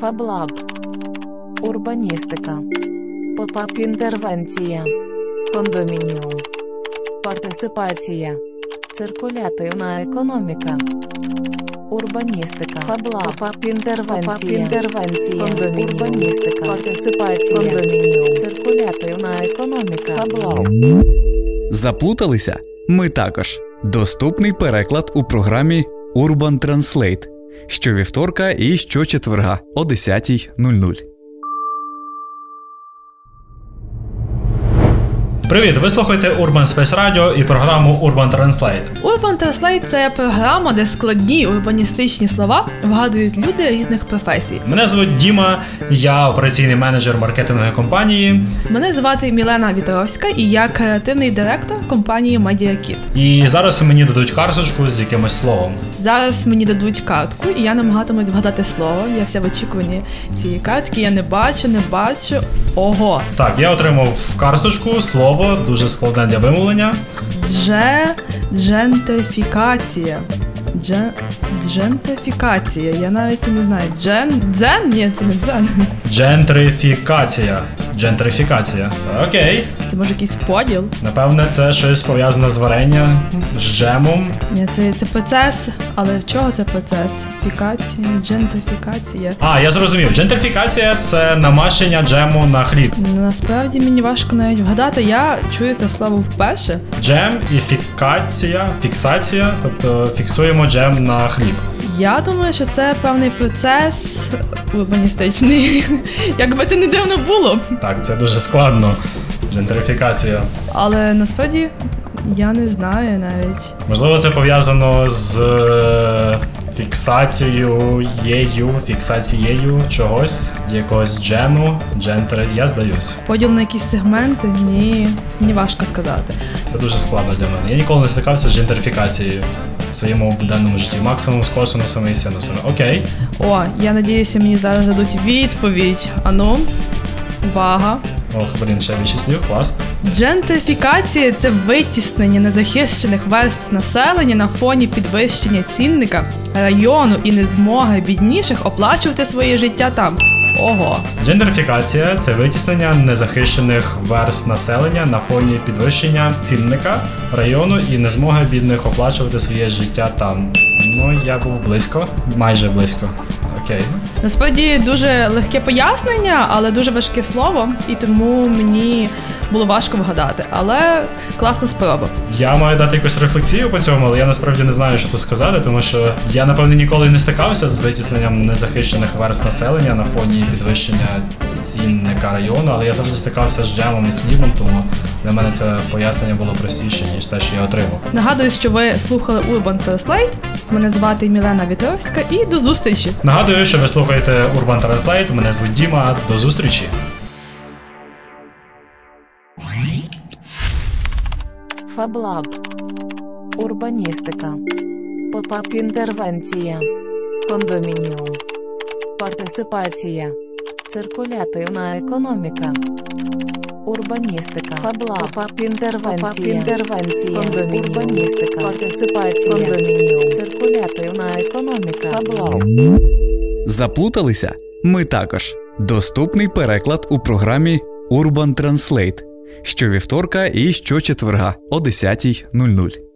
Фаблаб. Урбаністика. Pop-up інтервенція. Кондомініум. Партисипація. Циркулятивна економіка. Урбаністика. Фаблаб. Pop-up інтервенція. інтервенція. Кондомініум. Урбаністика. Партисипація. Кондомініум. Циркулятивна економіка. Фаблаб. Заплуталися? Ми також. Доступний переклад у програмі Urban Translate щовівторка і щочетверга о 10.00. Привіт! Ви слухаєте Urban Space Radio і програму Urban Translate. Urban Translate – це програма, де складні урбаністичні слова вгадують люди різних професій. Мене звуть Діма, я операційний менеджер маркетингової компанії. Мене звати Мілена Віторовська і я креативний директор компанії MediaKit. І зараз мені дадуть карточку з якимось словом. Зараз мені дадуть картку, і я намагатимусь вгадати слово. Я вся в очікуванні цієї картки. Я не бачу, не бачу. Ого! Так, я отримав карточку, слово дуже складне для вимовлення. Дже джентрифікація. Дже... Джентрифікація. Я навіть не знаю. Джен. Дзен? Ні, це не дзен. Джентрифікація. Джентрифікація. Окей. Це може якийсь поділ. Напевне, це щось пов'язане з варенням, з джемом. Ні, це, це процес, але чого це процес? Фікація, джентрифікація. А, я зрозумів. Джентрифікація це намащення джему на хліб. Насправді мені важко навіть вгадати. Я чую це слово вперше. Джем і фікація, фіксація, тобто фіксуємо джем на хліб. Я думаю, що це певний процес урбаністичний. Якби це не дивно було. Так, це дуже складно. Джентрифікація. Але насправді я не знаю навіть. Можливо, це пов'язано з е, фіксацією єю, фіксацією чогось, якогось джему, джентри. Я здаюсь. Поділ на якісь сегменти? Ні, мені важко сказати. Це дуже складно для мене. Я ніколи не стикався з джентрифікацією в своєму буденному житті. Максимум з косинусами і синусами. Окей. О, я надіюся, мені зараз дадуть відповідь. Ану, увага. Ох, блін, ще більше слів, клас. Джентрифікація це витіснення незахищених верств населення на фоні підвищення цінника району і незмоги бідніших оплачувати своє життя там. Ого. Джендерфікація це витіснення незахищених верств населення на фоні підвищення цінника району і незмоги бідних оплачувати своє життя там. Ну, я був близько, майже близько. Окей. Насправді дуже легке пояснення, але дуже важке слово, і тому мені було важко вгадати. Але класна спроба. Я маю дати якусь рефлексію по цьому, але я насправді не знаю, що тут сказати, тому що я напевне ніколи не стикався з витісненням незахищених верст населення на фоні підвищення цінника району, але я завжди стикався з джемом і хлібом, тому для мене це пояснення було простіше, ніж те, що я отримав. Нагадую, що ви слухали Urban Translate. Мене звати Мілена Вітровська, і до зустрічі! Нагадую, що ви слухаєте Urban Translate, мене звуть Діма. До зустрічі. Фаблаб. Урбаністика. Pop-up інтервенція. Кондомініум. Партисипація. Циркулятивна економіка. Урбаністика. Фаблаб. Pop-up інтервенція. інтервенція. Кондомініум. Урбаністика. Партисипація. Кондомініум. Циркулятивна економіка. Фаблаб. Заплуталися? Ми також. Доступний переклад у програмі Urban Translate щовівторка і щочетверга о 10.00.